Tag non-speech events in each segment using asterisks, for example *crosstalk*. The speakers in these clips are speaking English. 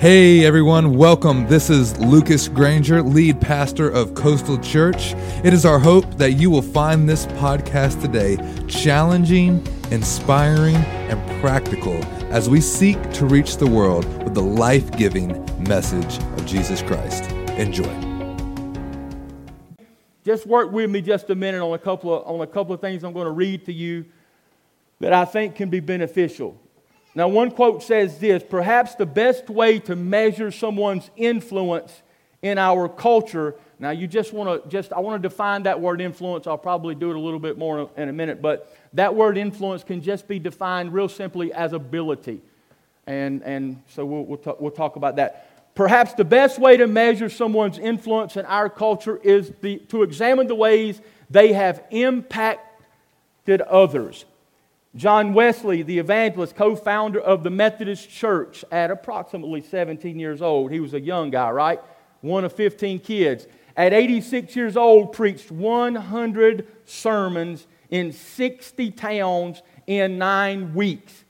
Hey everyone, welcome. This is Lucas Granger, lead pastor of Coastal Church. It is our hope that you will find this podcast today challenging, inspiring, and practical as we seek to reach the world with the life giving message of Jesus Christ. Enjoy. Just work with me just a minute on a couple of, on a couple of things I'm going to read to you that I think can be beneficial. Now, one quote says this Perhaps the best way to measure someone's influence in our culture. Now, you just want to just, I want to define that word influence. I'll probably do it a little bit more in a minute, but that word influence can just be defined real simply as ability. And, and so we'll, we'll, talk, we'll talk about that. Perhaps the best way to measure someone's influence in our culture is the, to examine the ways they have impacted others. John Wesley, the evangelist, co founder of the Methodist Church at approximately 17 years old. He was a young guy, right? One of 15 kids. At 86 years old, preached 100 sermons in 60 towns in nine weeks.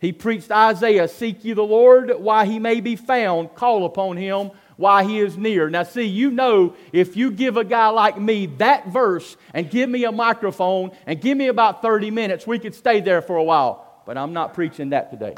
He preached Isaiah, Seek ye the Lord while he may be found, call upon him while he is near. Now, see, you know, if you give a guy like me that verse and give me a microphone and give me about 30 minutes, we could stay there for a while. But I'm not preaching that today.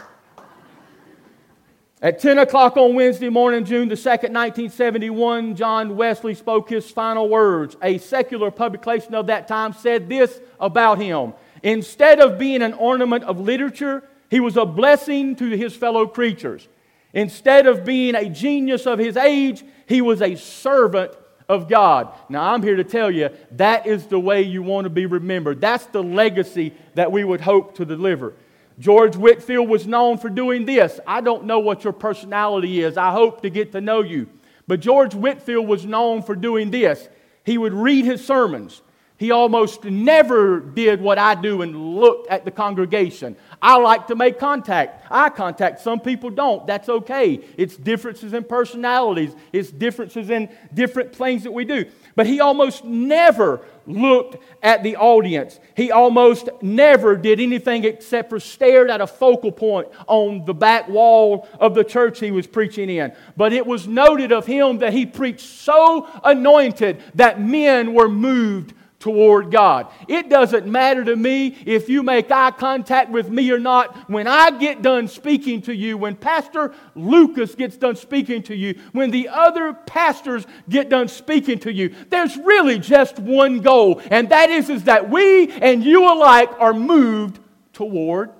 At 10 o'clock on Wednesday morning, June the 2nd, 1971, John Wesley spoke his final words. A secular publication of that time said this about him Instead of being an ornament of literature, he was a blessing to his fellow creatures. Instead of being a genius of his age, he was a servant of God. Now, I'm here to tell you that is the way you want to be remembered. That's the legacy that we would hope to deliver. George Whitefield was known for doing this. I don't know what your personality is. I hope to get to know you. But George Whitefield was known for doing this. He would read his sermons. He almost never did what I do and looked at the congregation. I like to make contact, eye contact. Some people don't. That's okay. It's differences in personalities, it's differences in different things that we do. But he almost never looked at the audience. He almost never did anything except for stared at a focal point on the back wall of the church he was preaching in. But it was noted of him that he preached so anointed that men were moved toward God. It doesn't matter to me if you make eye contact with me or not. When I get done speaking to you, when Pastor Lucas gets done speaking to you, when the other pastors get done speaking to you, there's really just one goal, and that is, is that we and you alike are moved toward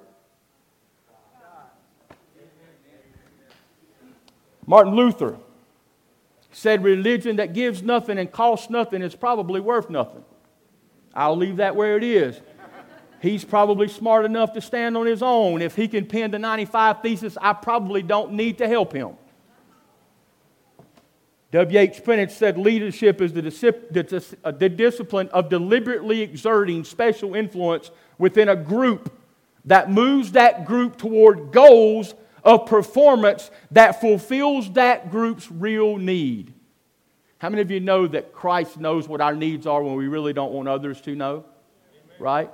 Martin Luther said religion that gives nothing and costs nothing is probably worth nothing. I'll leave that where it is. He's probably smart enough to stand on his own. If he can pen the 95 thesis, I probably don't need to help him. W.H. Pennant said leadership is the, uh, the discipline of deliberately exerting special influence within a group that moves that group toward goals of performance that fulfills that group's real need. How many of you know that Christ knows what our needs are when we really don't want others to know? Amen. Right?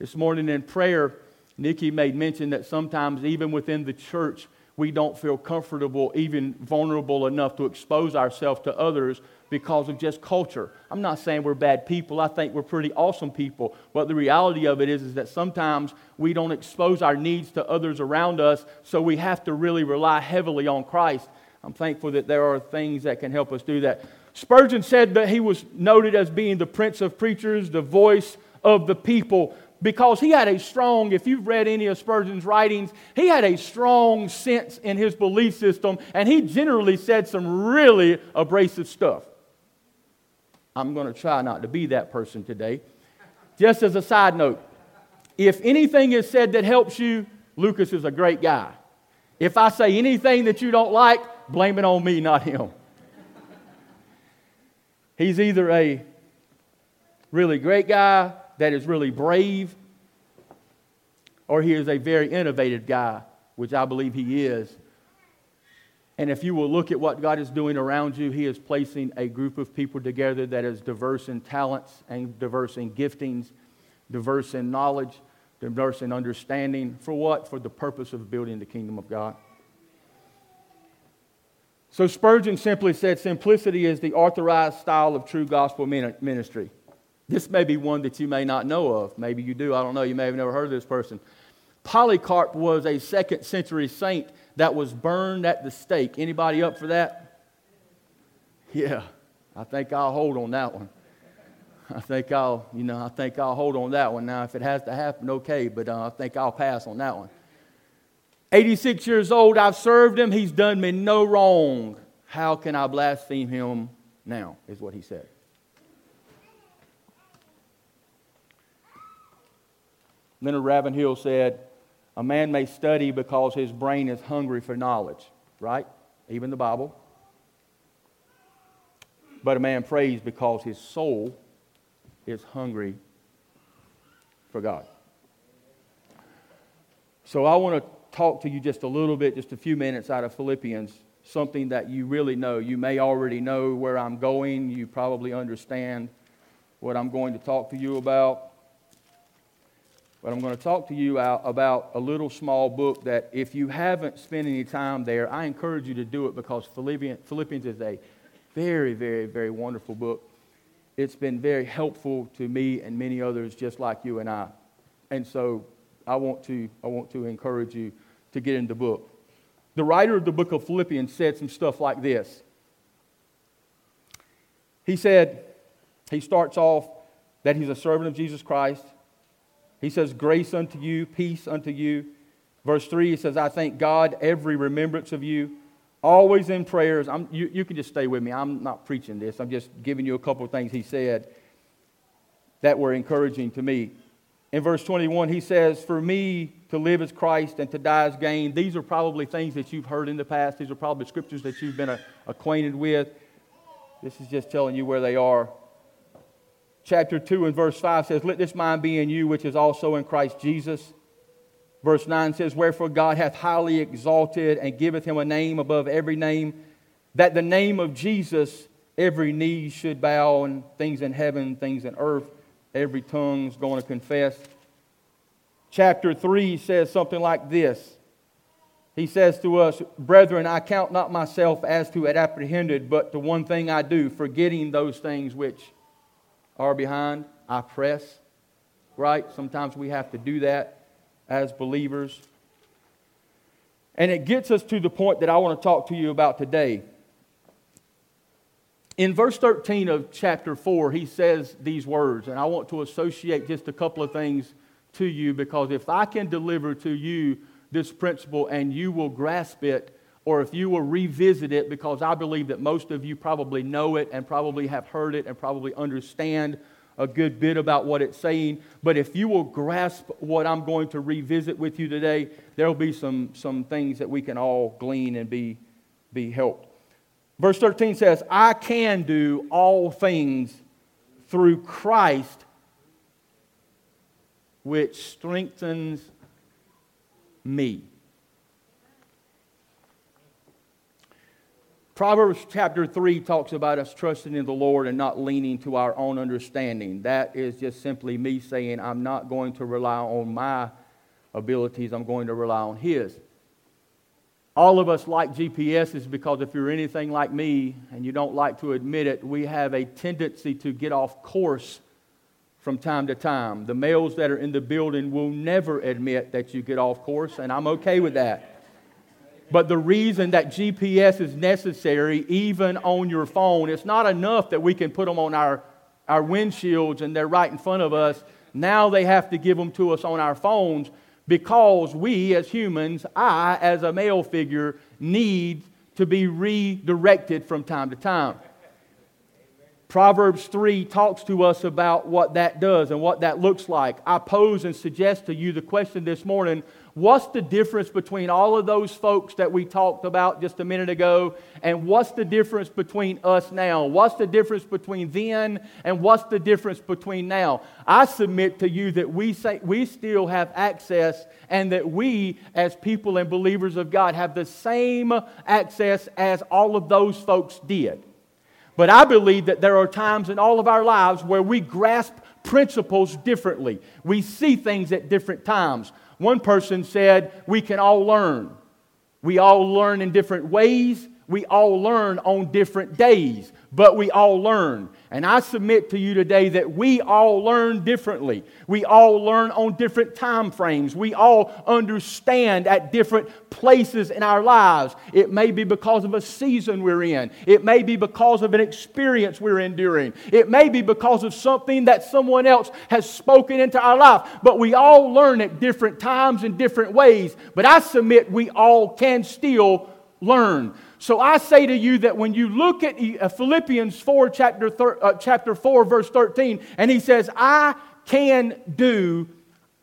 This morning in prayer, Nikki made mention that sometimes, even within the church, we don't feel comfortable, even vulnerable enough to expose ourselves to others because of just culture. I'm not saying we're bad people. I think we're pretty awesome people. But the reality of it is, is that sometimes we don't expose our needs to others around us, so we have to really rely heavily on Christ. I'm thankful that there are things that can help us do that. Spurgeon said that he was noted as being the prince of preachers, the voice of the people, because he had a strong, if you've read any of Spurgeon's writings, he had a strong sense in his belief system, and he generally said some really abrasive stuff. I'm going to try not to be that person today. Just as a side note, if anything is said that helps you, Lucas is a great guy. If I say anything that you don't like, blame it on me, not him. He's either a really great guy that is really brave, or he is a very innovative guy, which I believe he is. And if you will look at what God is doing around you, He is placing a group of people together that is diverse in talents and diverse in giftings, diverse in knowledge, diverse in understanding. For what? For the purpose of building the kingdom of God. So Spurgeon simply said simplicity is the authorized style of true gospel ministry. This may be one that you may not know of. Maybe you do. I don't know. You may have never heard of this person. Polycarp was a second century saint that was burned at the stake. Anybody up for that? Yeah, I think I'll hold on that one. I think I'll, you know, I think I'll hold on that one. Now, if it has to happen, okay, but uh, I think I'll pass on that one. 86 years old, I've served him. He's done me no wrong. How can I blaspheme him now? Is what he said. Leonard Ravenhill said, A man may study because his brain is hungry for knowledge, right? Even the Bible. But a man prays because his soul is hungry for God. So I want to talk to you just a little bit, just a few minutes out of Philippians, something that you really know. You may already know where I'm going, you probably understand what I'm going to talk to you about. But I'm going to talk to you about a little small book that, if you haven't spent any time there, I encourage you to do it because Philippians is a very, very, very wonderful book. It's been very helpful to me and many others just like you and I. And so I want to, I want to encourage you to get in the book. The writer of the book of Philippians said some stuff like this. He said, he starts off that he's a servant of Jesus Christ. He says, Grace unto you, peace unto you. Verse 3, he says, I thank God every remembrance of you, always in prayers. I'm, You, you, can just stay with me. I'm not preaching this, I'm just giving you a couple of things he said that were encouraging to me. In verse 21, he says, For me to live as Christ and to die as gain. These are probably things that you've heard in the past. These are probably scriptures that you've been uh, acquainted with. This is just telling you where they are. Chapter 2 and verse 5 says, Let this mind be in you, which is also in Christ Jesus. Verse 9 says, Wherefore God hath highly exalted and giveth him a name above every name, that the name of Jesus every knee should bow, and things in heaven, things in earth every tongue's going to confess. Chapter 3 says something like this. He says to us, Brethren, I count not myself as to have apprehended, but the one thing I do, forgetting those things which are behind, I press. Right? Sometimes we have to do that as believers. And it gets us to the point that I want to talk to you about today. In verse 13 of chapter 4, he says these words, and I want to associate just a couple of things to you because if I can deliver to you this principle and you will grasp it, or if you will revisit it, because I believe that most of you probably know it and probably have heard it and probably understand a good bit about what it's saying. But if you will grasp what I'm going to revisit with you today, there will be some, some things that we can all glean and be, be helped. Verse 13 says, I can do all things through Christ, which strengthens me. Proverbs chapter 3 talks about us trusting in the Lord and not leaning to our own understanding. That is just simply me saying, I'm not going to rely on my abilities, I'm going to rely on His. All of us like GPSs because if you're anything like me and you don't like to admit it, we have a tendency to get off course from time to time. The males that are in the building will never admit that you get off course, and I'm okay with that. But the reason that GPS is necessary, even on your phone, it's not enough that we can put them on our, our windshields and they're right in front of us. Now they have to give them to us on our phones because we as humans, I as a male figure, need to be redirected from time to time. Proverbs 3 talks to us about what that does and what that looks like. I pose and suggest to you the question this morning What's the difference between all of those folks that we talked about just a minute ago? And what's the difference between us now? What's the difference between then and what's the difference between now? I submit to you that we, say, we still have access and that we, as people and believers of God, have the same access as all of those folks did. But I believe that there are times in all of our lives where we grasp principles differently. We see things at different times. One person said, We can all learn. We all learn in different ways, We all learn on different days, but we all learn. And I submit to you today that we all learn differently. We all learn on different time frames. We all understand at different places in our lives. It may be because of a season we're in, it may be because of an experience we're enduring, it may be because of something that someone else has spoken into our life. But we all learn at different times in different ways. But I submit we all can still learn. So I say to you that when you look at uh, Philippians 4, chapter, thir- uh, chapter 4, verse 13, and he says, I can do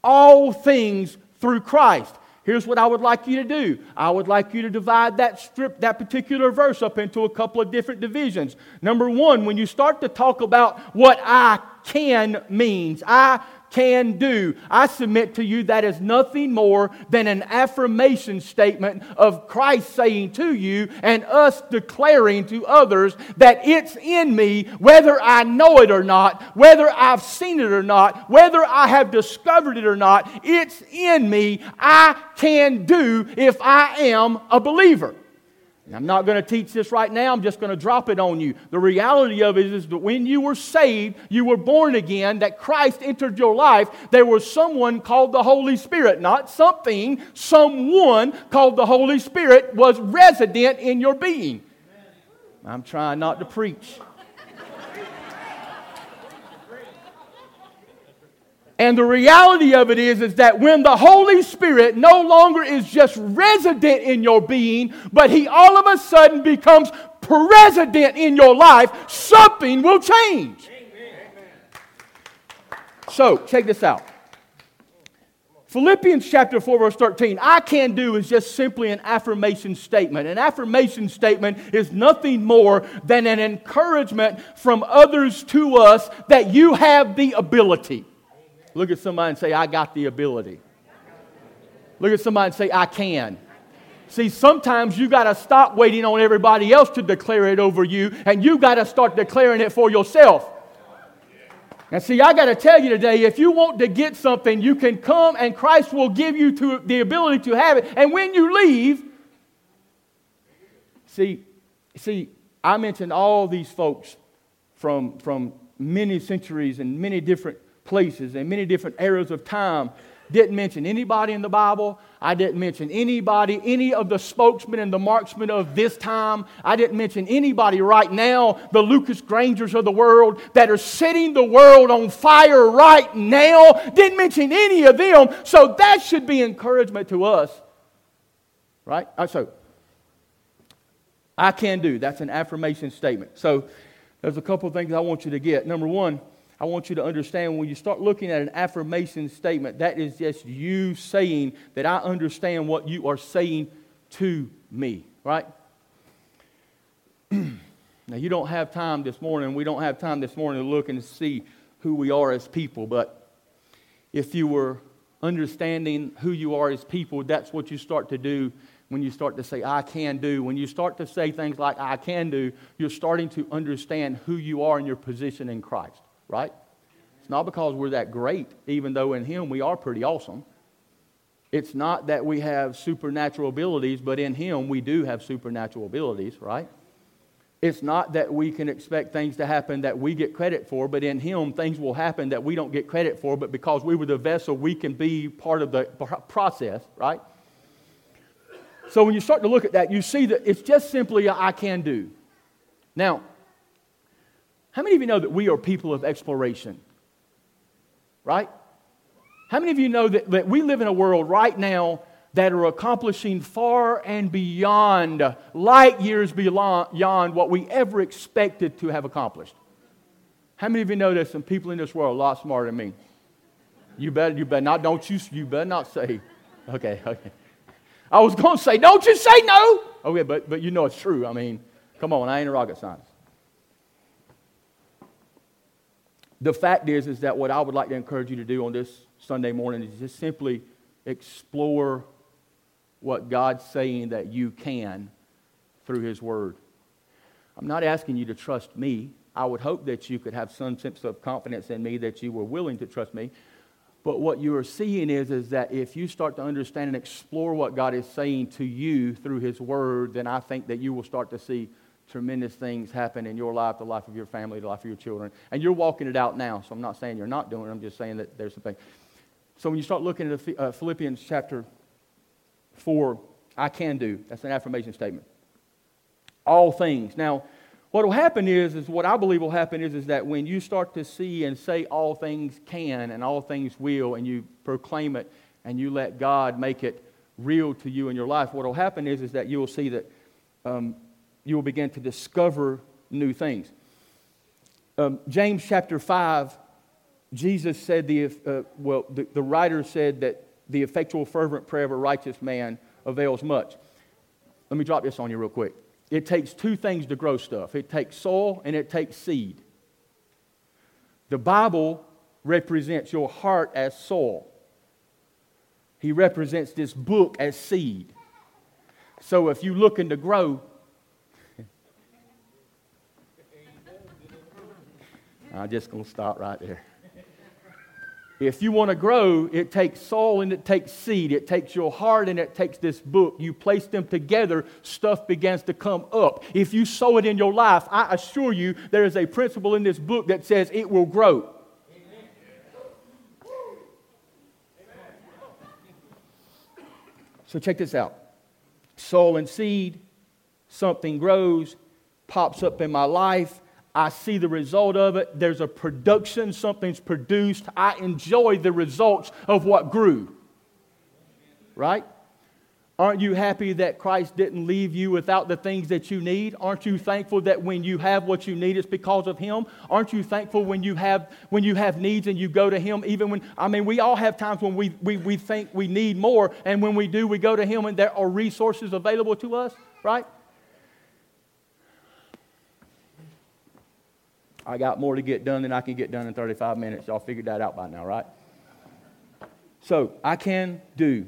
all things through Christ. Here's what I would like you to do. I would like you to divide that strip, that particular verse up into a couple of different divisions. Number one, when you start to talk about what I can means, I can do. I submit to you that is nothing more than an affirmation statement of Christ saying to you and us declaring to others that it's in me, whether I know it or not, whether I've seen it or not, whether I have discovered it or not, it's in me. I can do if I am a believer. I'm not going to teach this right now. I'm just going to drop it on you. The reality of it is that when you were saved, you were born again, that Christ entered your life, there was someone called the Holy Spirit. Not something, someone called the Holy Spirit was resident in your being. I'm trying not to preach. And the reality of it is, is that when the Holy Spirit no longer is just resident in your being, but He all of a sudden becomes president in your life, something will change. So, check this out. Philippians chapter 4, verse 13, I can do is just simply an affirmation statement. An affirmation statement is nothing more than an encouragement from others to us that you have the ability. Look at somebody and say, I got the ability. Look at somebody and say, I can. See, sometimes you got to stop waiting on everybody else to declare it over you, and you got to start declaring it for yourself. And see, I got to tell you today if you want to get something, you can come and Christ will give you to, the ability to have it. And when you leave, see, see, I mentioned all these folks from, from many centuries and many different places and many different eras of time. Didn't mention anybody in the Bible. I didn't mention anybody, any of the spokesmen and the marksmen of this time. I didn't mention anybody right now, the Lucas Grangers of the world that are setting the world on fire right now. Didn't mention any of them. So that should be encouragement to us. Right? Uh, so, I can do. That's an affirmation statement. So, there's a couple of things I want you to get. Number one, I want you to understand when you start looking at an affirmation statement, that is just you saying that I understand what you are saying to me, right? *clears throat* now, you don't have time this morning, we don't have time this morning to look and see who we are as people, but if you were understanding who you are as people, that's what you start to do when you start to say, I can do. When you start to say things like, I can do, you're starting to understand who you are in your position in Christ right? It's not because we're that great, even though in Him we are pretty awesome. It's not that we have supernatural abilities, but in Him we do have supernatural abilities, right? It's not that we can expect things to happen that we get credit for, but in Him things will happen that we don't get credit for, but because we were the vessel, we can be part of the process, right? So when you start to look at that, you see that it's just simply I can do. Now, how many of you know that we are people of exploration? Right? How many of you know that, that we live in a world right now that are accomplishing far and beyond, light years beyond what we ever expected to have accomplished? How many of you know there's some people in this world a lot smarter than me? You better, you better not, don't you, you better not say, okay, okay. I was going to say, don't you say no. Okay, but, but you know it's true. I mean, come on, I ain't a rocket scientist. The fact is, is that what I would like to encourage you to do on this Sunday morning is just simply explore what God's saying that you can through His Word. I'm not asking you to trust me. I would hope that you could have some sense of confidence in me that you were willing to trust me. But what you are seeing is, is that if you start to understand and explore what God is saying to you through His Word, then I think that you will start to see tremendous things happen in your life, the life of your family, the life of your children. And you're walking it out now, so I'm not saying you're not doing it, I'm just saying that there's something. So when you start looking at uh, Philippians chapter 4, I can do, that's an affirmation statement. All things. Now, what will happen is, is what I believe will happen is, is that when you start to see and say all things can and all things will, and you proclaim it and you let God make it real to you in your life, what will happen is, is that you will see that um, you will begin to discover new things. Um, James chapter 5, Jesus said, the, uh, well, the, the writer said that the effectual, fervent prayer of a righteous man avails much. Let me drop this on you real quick. It takes two things to grow stuff it takes soil and it takes seed. The Bible represents your heart as soil, He represents this book as seed. So if you're looking to grow, I'm just going to stop right there. If you want to grow, it takes soil and it takes seed. It takes your heart and it takes this book. You place them together, stuff begins to come up. If you sow it in your life, I assure you there is a principle in this book that says it will grow. So check this out soil and seed, something grows, pops up in my life, I see the result of it. There's a production, something's produced. I enjoy the results of what grew. Right? Aren't you happy that Christ didn't leave you without the things that you need? Aren't you thankful that when you have what you need, it's because of Him? Aren't you thankful when you have, when you have needs and you go to Him? Even when, I mean, we all have times when we, we, we think we need more, and when we do, we go to Him and there are resources available to us, right? I got more to get done than I can get done in 35 minutes. Y'all figured that out by now, right? So, I can do.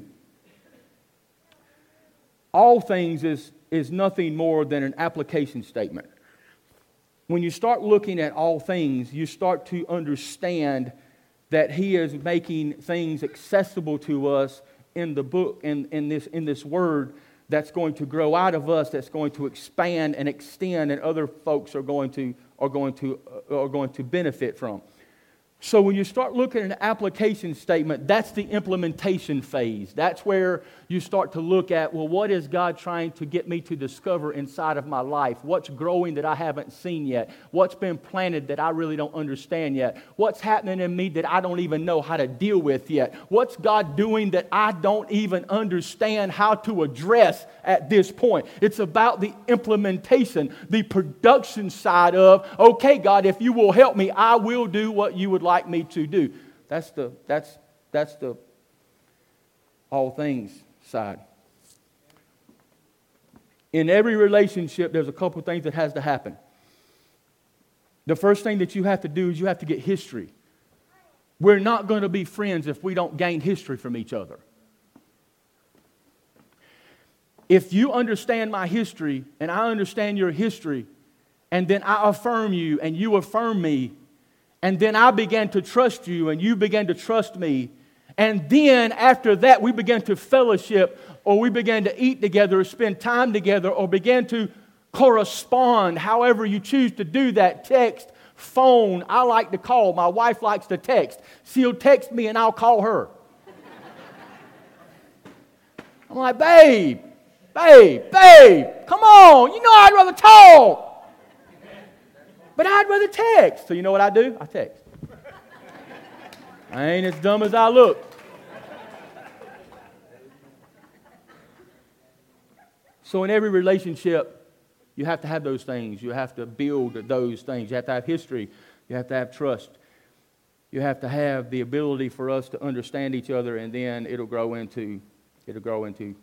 All things is, is nothing more than an application statement. When you start looking at all things, you start to understand that He is making things accessible to us in the book, in, in, this, in this word, that's going to grow out of us, that's going to expand and extend, and other folks are going to are going to, uh, are going to benefit from. So when you start looking at an application statement, that's the implementation phase. That's where you start to look at, well, what is God trying to get me to discover inside of my life? What's growing that I haven't seen yet? What's been planted that I really don't understand yet? What's happening in me that I don't even know how to deal with yet? What's God doing that I don't even understand how to address at this point? It's about the implementation, the production side of, okay, God, if you will help me, I will do what you would like me to do. That's the, that's, that's the all things side. In every relationship, there's a couple things that has to happen. The first thing that you have to do is you have to get history. We're not going to be friends if we don't gain history from each other. If you understand my history and I understand your history, and then I affirm you and you affirm me, and then I began to trust you and you began to trust me. And then after that, we began to fellowship or we began to eat together or spend time together or began to correspond, however you choose to do that. Text, phone. I like to call. My wife likes to text. She'll text me and I'll call her. I'm like, babe, babe, babe, come on. You know I'd rather talk. But I'd rather text. So you know what I do? I text. I ain't as dumb as I look. So in every relationship, you have to have those things. You have to build those things. You have to have history. You have to have trust. You have to have the ability for us to understand each other, and then it'll grow into it'll grow into.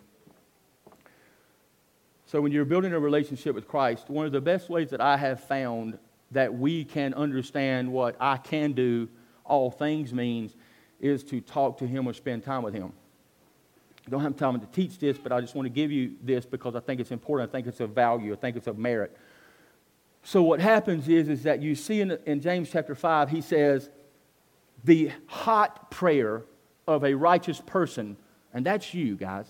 So when you're building a relationship with Christ, one of the best ways that I have found that we can understand what I can do, all things means, is to talk to Him or spend time with Him. I don't have time to teach this, but I just want to give you this because I think it's important. I think it's of value. I think it's of merit. So what happens is, is that you see in, in James chapter 5, he says, the hot prayer of a righteous person, and that's you, guys.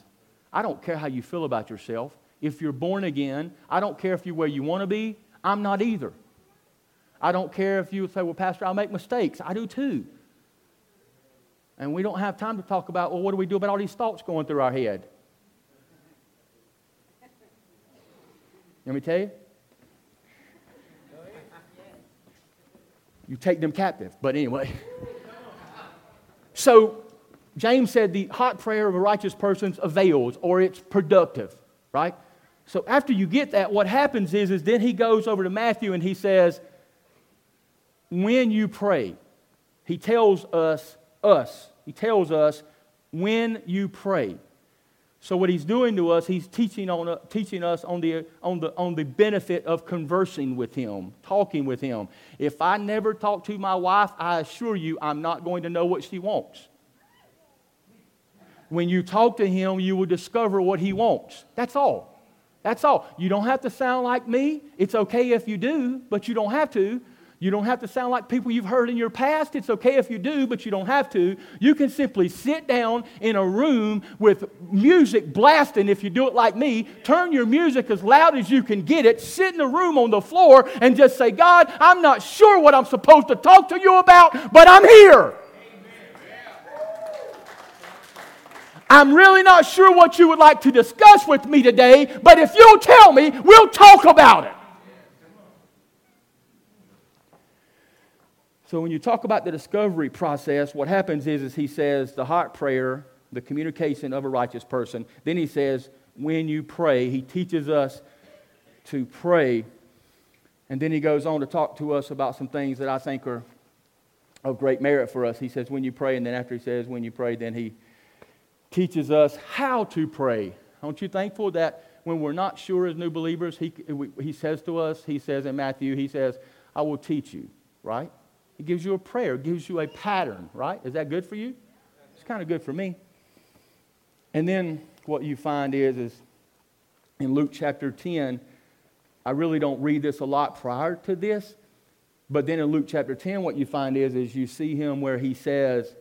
I don't care how you feel about yourself. If you're born again, I don't care if you're where you want to be. I'm not either. I don't care if you say, well, Pastor, I make mistakes. I do too. And we don't have time to talk about, well, what do we do about all these thoughts going through our head? Let me tell you. You take them captive. But anyway. So, James said the hot prayer of a righteous person avails or it's productive, right? So after you get that, what happens is, is then he goes over to Matthew and he says, when you pray, he tells us, us, he tells us when you pray. So what he's doing to us, he's teaching, on, uh, teaching us on the, on, the, on the benefit of conversing with him, talking with him. If I never talk to my wife, I assure you I'm not going to know what she wants. When you talk to him, you will discover what he wants. That's all. That's all. You don't have to sound like me. It's okay if you do, but you don't have to. You don't have to sound like people you've heard in your past. It's okay if you do, but you don't have to. You can simply sit down in a room with music blasting if you do it like me. Turn your music as loud as you can get it. Sit in the room on the floor and just say, God, I'm not sure what I'm supposed to talk to you about, but I'm here. I'm really not sure what you would like to discuss with me today, but if you'll tell me, we'll talk about it. So when you talk about the discovery process, what happens is, is he says the heart prayer, the communication of a righteous person. Then he says, when you pray, he teaches us to pray. And then he goes on to talk to us about some things that I think are of great merit for us. He says, when you pray, and then after he says, when you pray, then he teaches us how to pray. Aren't you thankful that when we're not sure as new believers, he, he says to us, he says in Matthew, he says, I will teach you, right? He gives you a prayer, it gives you a pattern, right? Is that good for you? It's kind of good for me. And then what you find is, is in Luke chapter 10, I really don't read this a lot prior to this, but then in Luke chapter 10, what you find is, is you see him where he says,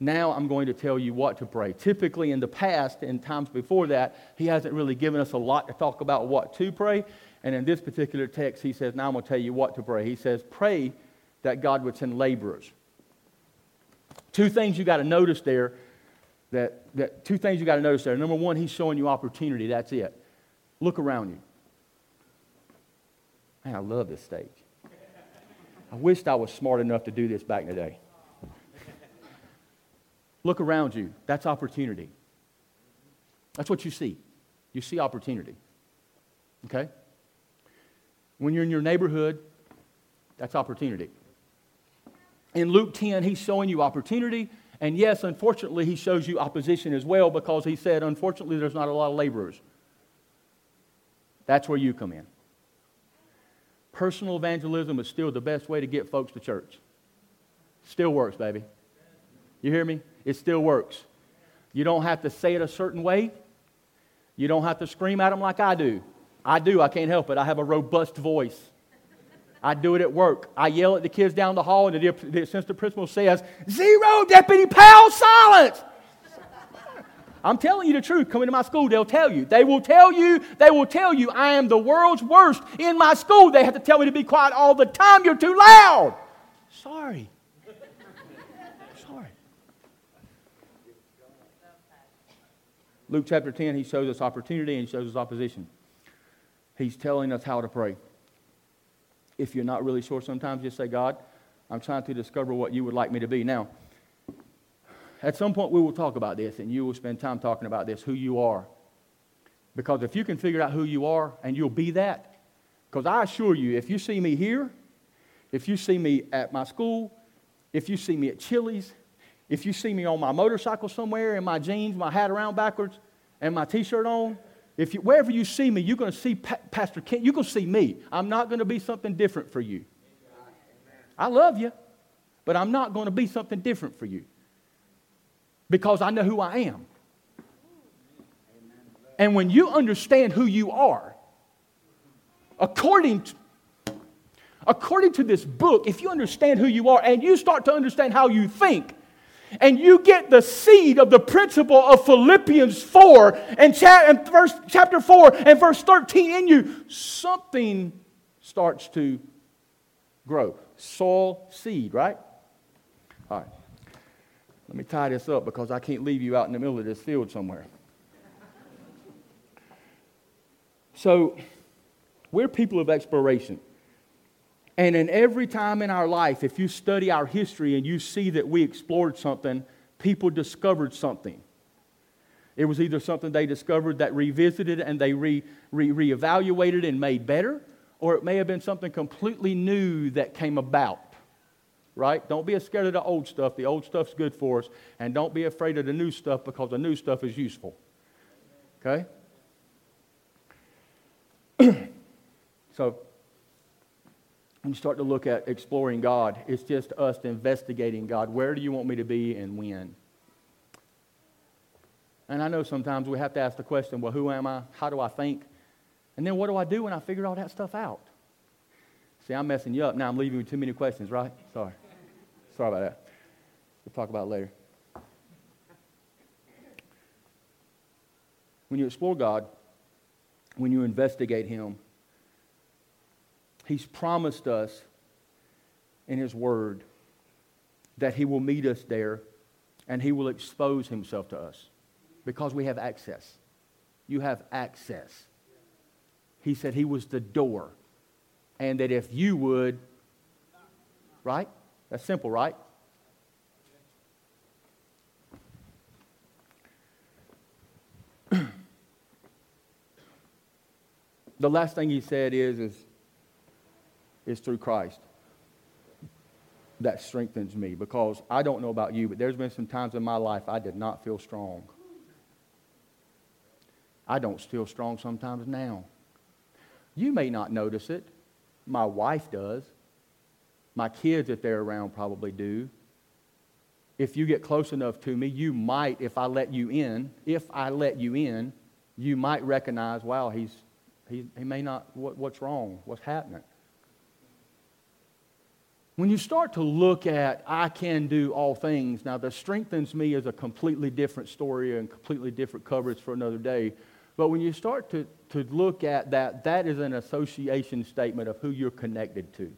now I'm going to tell you what to pray. Typically, in the past, in times before that, he hasn't really given us a lot to talk about what to pray. And in this particular text, he says, Now I'm going to tell you what to pray. He says, Pray that God would send laborers. Two things you got to notice there. That, that two things you got to notice there. Number one, he's showing you opportunity. That's it. Look around you. Man, I love this stage. I wished I was smart enough to do this back in the day. Look around you. That's opportunity. That's what you see. You see opportunity. Okay? When you're in your neighborhood, that's opportunity. In Luke 10, he's showing you opportunity. And yes, unfortunately, he shows you opposition as well because he said, unfortunately, there's not a lot of laborers. That's where you come in. Personal evangelism is still the best way to get folks to church. Still works, baby. You hear me? It still works. You don't have to say it a certain way. You don't have to scream at them like I do. I do, I can't help it. I have a robust voice. I do it at work. I yell at the kids down the hall, and the, the assistant principal says, Zero, Deputy Powell, silence! I'm telling you the truth. Come into my school, they'll tell you. They will tell you, they will tell you, I am the world's worst in my school. They have to tell me to be quiet all the time. You're too loud. Sorry. Sorry. Luke chapter 10, he shows us opportunity and he shows us opposition. He's telling us how to pray if you're not really sure sometimes, just say, God, I'm trying to discover what you would like me to be. Now, at some point, we will talk about this, and you will spend time talking about this who you are. Because if you can figure out who you are and you'll be that, because I assure you, if you see me here, if you see me at my school, if you see me at Chili's, if you see me on my motorcycle somewhere in my jeans, my hat around backwards, and my t shirt on, if you, wherever you see me, you're going to see pa- Pastor Kent. You're going to see me. I'm not going to be something different for you. I love you, but I'm not going to be something different for you because I know who I am. And when you understand who you are, according to, according to this book, if you understand who you are and you start to understand how you think, and you get the seed of the principle of Philippians 4 and, cha- and verse, chapter 4 and verse 13 in you, something starts to grow. Soil, seed, right? All right. Let me tie this up because I can't leave you out in the middle of this field somewhere. So, we're people of exploration. And in every time in our life, if you study our history and you see that we explored something, people discovered something. It was either something they discovered that revisited and they re, re, reevaluated and made better, or it may have been something completely new that came about. Right? Don't be scared of the old stuff. The old stuff's good for us. And don't be afraid of the new stuff because the new stuff is useful. Okay? *clears throat* so, when you start to look at exploring God, it's just us investigating God. Where do you want me to be and when? And I know sometimes we have to ask the question well, who am I? How do I think? And then what do I do when I figure all that stuff out? See, I'm messing you up. Now I'm leaving you too many questions, right? Sorry. Sorry about that. We'll talk about it later. When you explore God, when you investigate Him, He's promised us in His Word that He will meet us there and He will expose Himself to us because we have access. You have access. He said He was the door and that if you would, right? That's simple, right? *clears throat* the last thing he said is, is is through Christ. That strengthens me because I don't know about you, but there's been some times in my life I did not feel strong. I don't feel strong sometimes now. You may not notice it. My wife does. My kids, if they're around, probably do. If you get close enough to me, you might, if I let you in, if I let you in, you might recognize, wow, he's, he, he may not, what, what's wrong? What's happening? When you start to look at, I can do all things, now the strengthens me is a completely different story and completely different coverage for another day. But when you start to, to look at that, that is an association statement of who you're connected to.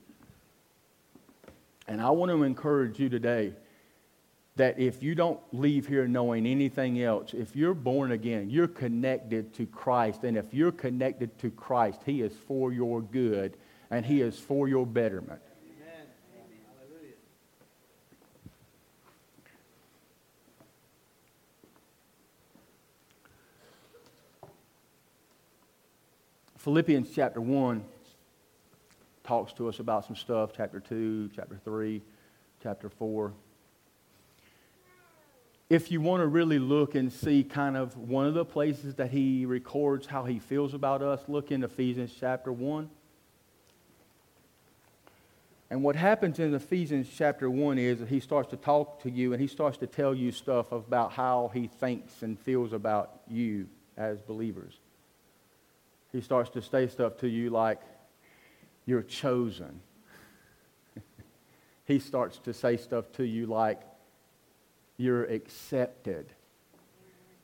And I want to encourage you today that if you don't leave here knowing anything else, if you're born again, you're connected to Christ. And if you're connected to Christ, He is for your good and He is for your betterment. Philippians chapter 1 talks to us about some stuff, chapter 2, chapter 3, chapter 4. If you want to really look and see kind of one of the places that he records how he feels about us, look in Ephesians chapter 1. And what happens in Ephesians chapter 1 is that he starts to talk to you and he starts to tell you stuff about how he thinks and feels about you as believers he starts to say stuff to you like, you're chosen. *laughs* he starts to say stuff to you like, you're accepted.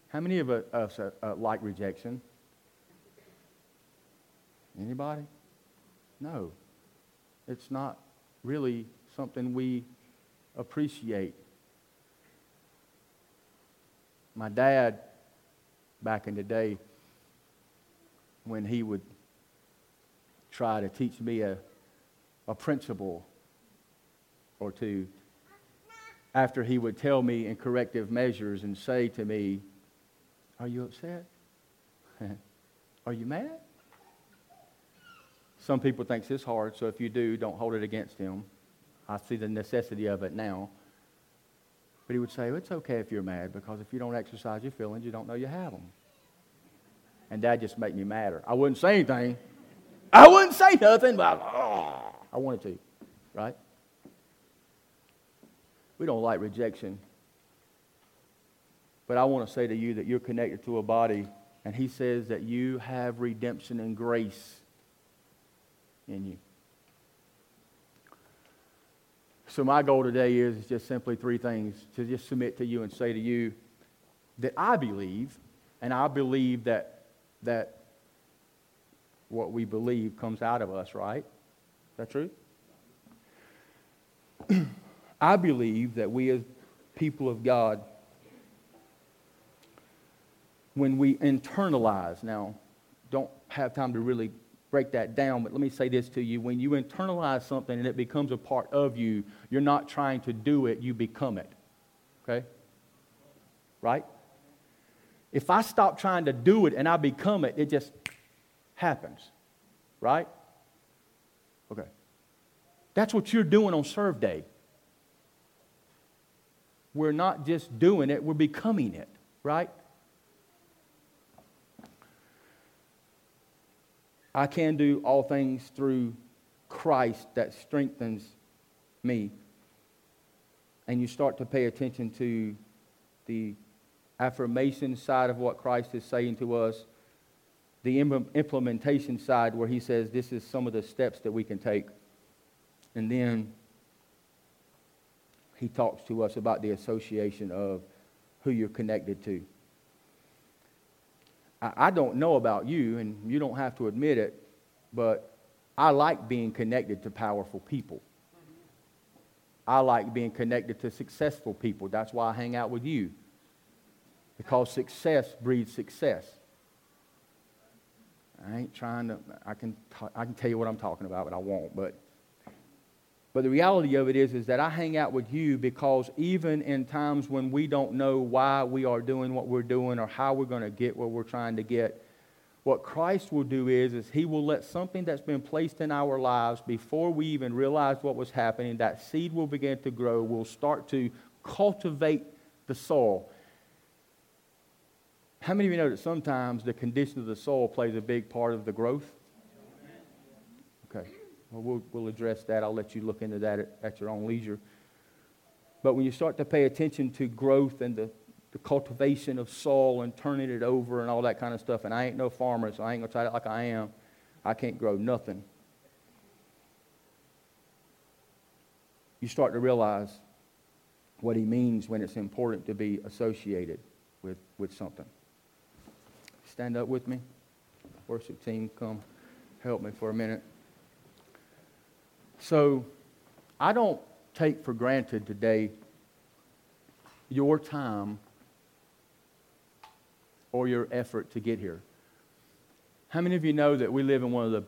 How many of us uh, uh, like rejection? Anybody? No. It's not really something we appreciate. My dad, back in the day, when he would try to teach me a, a principle or two after he would tell me in corrective measures and say to me, Are you upset? *laughs* Are you mad? Some people think this hard, so if you do, don't hold it against him. I see the necessity of it now. But he would say, It's okay if you're mad because if you don't exercise your feelings, you don't know you have them. And Dad just made me madder. I wouldn't say anything. I wouldn't say nothing, but oh, I wanted to, right? We don't like rejection. But I want to say to you that you're connected to a body, and He says that you have redemption and grace in you. So, my goal today is just simply three things to just submit to you and say to you that I believe, and I believe that, that what we believe comes out of us, right? Is that true? *clears throat* I believe that we as people of God, when we internalize, now, don't have time to really break that down, but let me say this to you. When you internalize something and it becomes a part of you, you're not trying to do it, you become it. Okay? Right? If I stop trying to do it and I become it, it just happens. Right? Okay. That's what you're doing on serve day. We're not just doing it, we're becoming it, right? I can do all things through Christ that strengthens me. And you start to pay attention to the affirmation side of what Christ is saying to us, the implementation side where he says this is some of the steps that we can take. And then he talks to us about the association of who you're connected to. I, don't know about you, and you don't have to admit it, but I like being connected to powerful people. I like being connected to successful people. That's why I hang out with you. Because success breeds success. I ain't trying to, I can, I can tell you what I'm talking about, but I won't. But but the reality of it is, is that I hang out with you because even in times when we don't know why we are doing what we're doing or how we're going to get where we're trying to get, what Christ will do is, is he will let something that's been placed in our lives before we even realize what was happening, that seed will begin to grow, will start to cultivate the soil. How many of you know that sometimes the condition of the soil plays a big part of the growth? Okay. Well, we'll, we'll address that. I'll let you look into that at, at your own leisure. But when you start to pay attention to growth and the, the cultivation of soil and turning it over and all that kind of stuff, and I ain't no farmer, so I ain't to try it like I am. I can't grow nothing. You start to realize what he means when it's important to be associated with, with something. Stand up with me. Worship team, come help me for a minute. So I don't take for granted today your time or your effort to get here. How many of you know that we live in one of the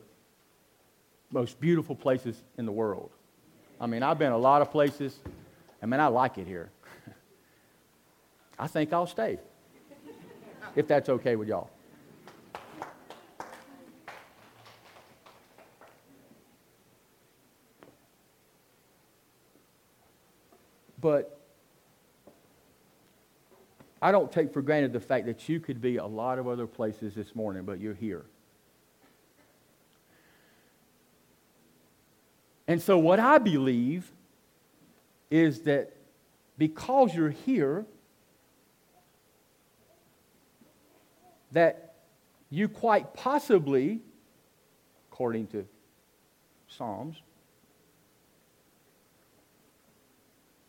most beautiful places in the world? I mean, I've been a lot of places. I mean, I like it here. *laughs* I think I'll stay, if that's okay with y'all. But I don't take for granted the fact that you could be a lot of other places this morning, but you're here. And so, what I believe is that because you're here, that you quite possibly, according to Psalms,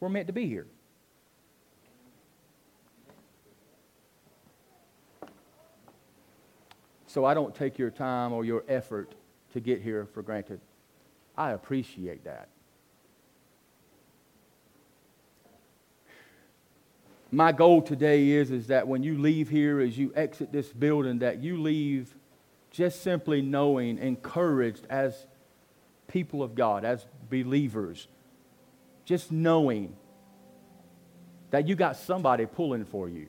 We're meant to be here. So I don't take your time or your effort to get here for granted. I appreciate that. My goal today is, is that when you leave here, as you exit this building, that you leave just simply knowing, encouraged as people of God, as believers, just knowing that you got somebody pulling for you.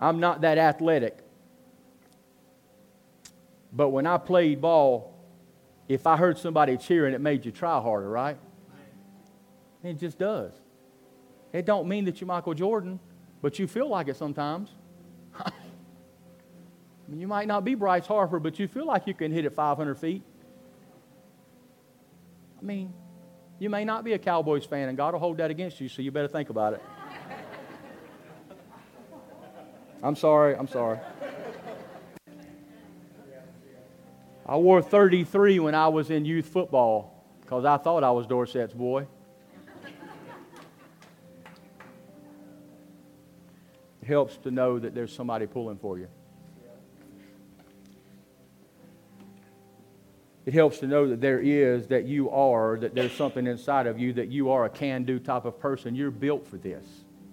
I'm not that athletic. But when I played ball, if I heard somebody cheering, it made you try harder, right? It just does. It don't mean that you're Michael Jordan, but you feel like it sometimes. *laughs* you might not be Bryce Harper, but you feel like you can hit it 500 feet. I mean, you may not be a Cowboys fan, and God will hold that against you, so you better think about it. I'm sorry, I'm sorry. I wore 33 when I was in youth football. because I thought I was Dorsett's boy. it helps to know that there's somebody pulling for you. It helps to know that there is, that you are, that there's something inside of you, that you are a can do type of person. You're built for this.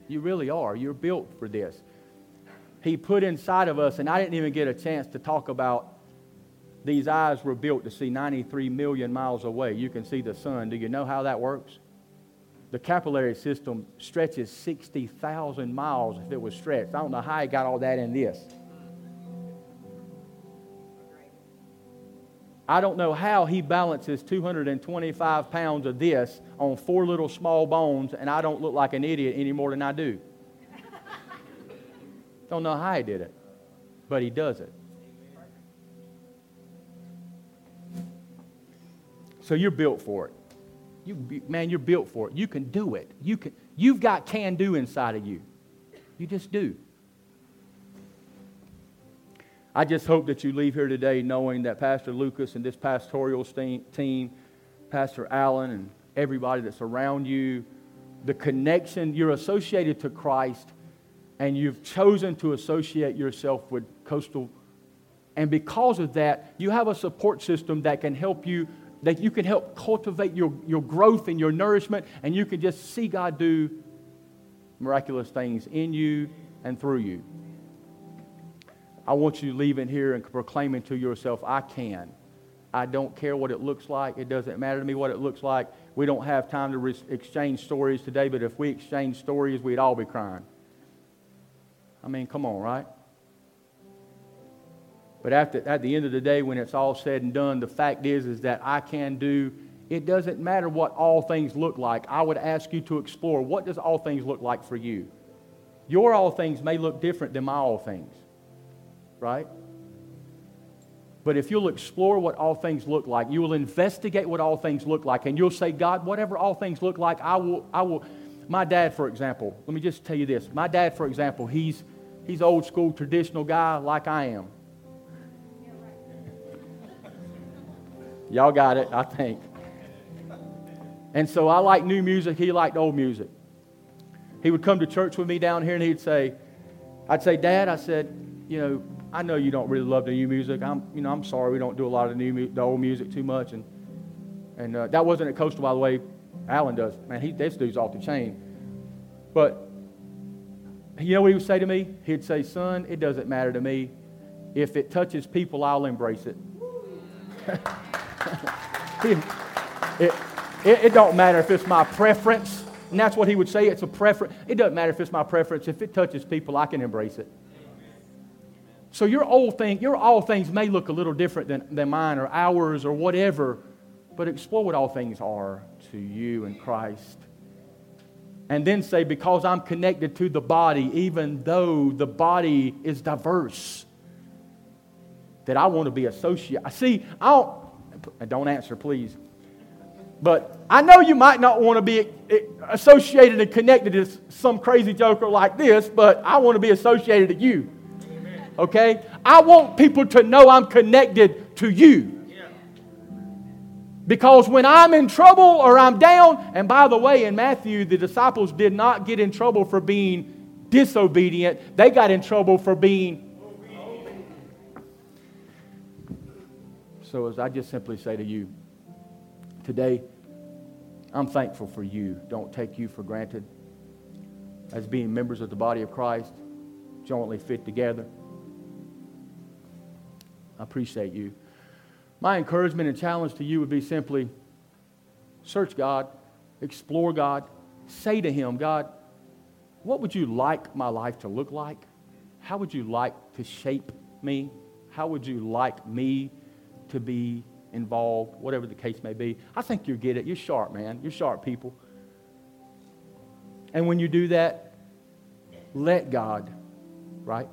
You really are. You're built for this. He put inside of us, and I didn't even get a chance to talk about these eyes were built to see 93 million miles away. You can see the sun. Do you know how that works? The capillary system stretches 60,000 miles if it was stretched. I don't know how he got all that in this. I don't know how he balances 225 pounds of this on four little small bones, and I don't look like an idiot any more than I do. don't know how he did it, but he does it. So you're built for it. You, man, you're built for it. You can do it. You can, you've got can do inside of you. You just do. I just hope that you leave here today knowing that Pastor Lucas and this pastoral team, Pastor Allen, and everybody that's around you, the connection, you're associated to Christ, and you've chosen to associate yourself with Coastal. And because of that, you have a support system that can help you, that you can help cultivate your, your growth and your nourishment, and you can just see God do miraculous things in you and through you. I want you leaving here and proclaiming to yourself, I can. I don't care what it looks like. It doesn't matter to me what it looks like. We don't have time to re- exchange stories today, but if we exchange stories, we'd all be crying. I mean, come on, right? But after, at the end of the day, when it's all said and done, the fact is, is that I can do, it doesn't matter what all things look like. I would ask you to explore what does all things look like for you? Your all things may look different than my all things right? But if you'll explore what all things look like, you will investigate what all things look like, and you'll say, God, whatever all things look like, I will, I will. My dad, for example, let me just tell you this. My dad, for example, he's, he's old school, traditional guy like I am. Y'all got it, I think. And so I like new music, he liked old music. He would come to church with me down here and he'd say, I'd say, Dad, I said, you know, I know you don't really love the new music. I'm, you know, I'm sorry we don't do a lot of the new, the old music too much. And, and uh, that wasn't at Coastal, by the way. Alan does. Man, he, this dude's off the chain. But you know what he would say to me? He'd say, son, it doesn't matter to me. If it touches people, I'll embrace it. *laughs* it, it, it don't matter if it's my preference. And that's what he would say. It's a preference. It doesn't matter if it's my preference. If it touches people, I can embrace it. So your old thing, your all things may look a little different than, than mine or ours or whatever, but explore what all things are to you in Christ. And then say, because I'm connected to the body, even though the body is diverse, that I want to be associated. I see, I don't, don't answer, please. But I know you might not want to be eh, associated and connected to some crazy joker like this, but I want to be associated to you okay? I want people to know I'm connected to you. Because when I'm in trouble or I'm down, and by the way, in Matthew, the disciples did not get in trouble for being disobedient, they got in trouble for being. So, as I just simply say to you, today, I'm thankful for you. Don't take you for granted as being members of the body of Christ, jointly fit together. I appreciate you. My encouragement and challenge to you would be simply search God, explore God, say to Him, God, what would you like my life to look like? How would you like to shape me? How would you like me to be involved, whatever the case may be? I think you get it. You're sharp, man. You're sharp people. And when you do that, let God, right?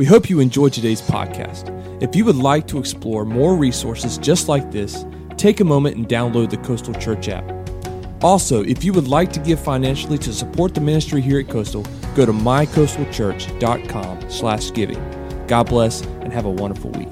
We hope you enjoyed today's podcast. If you would like to explore more resources just like this, take a moment and download the Coastal Church app. Also, if you would like to give financially to support the ministry here at Coastal, go to mycoastalchurch.com slash giving. God bless and have a wonderful week.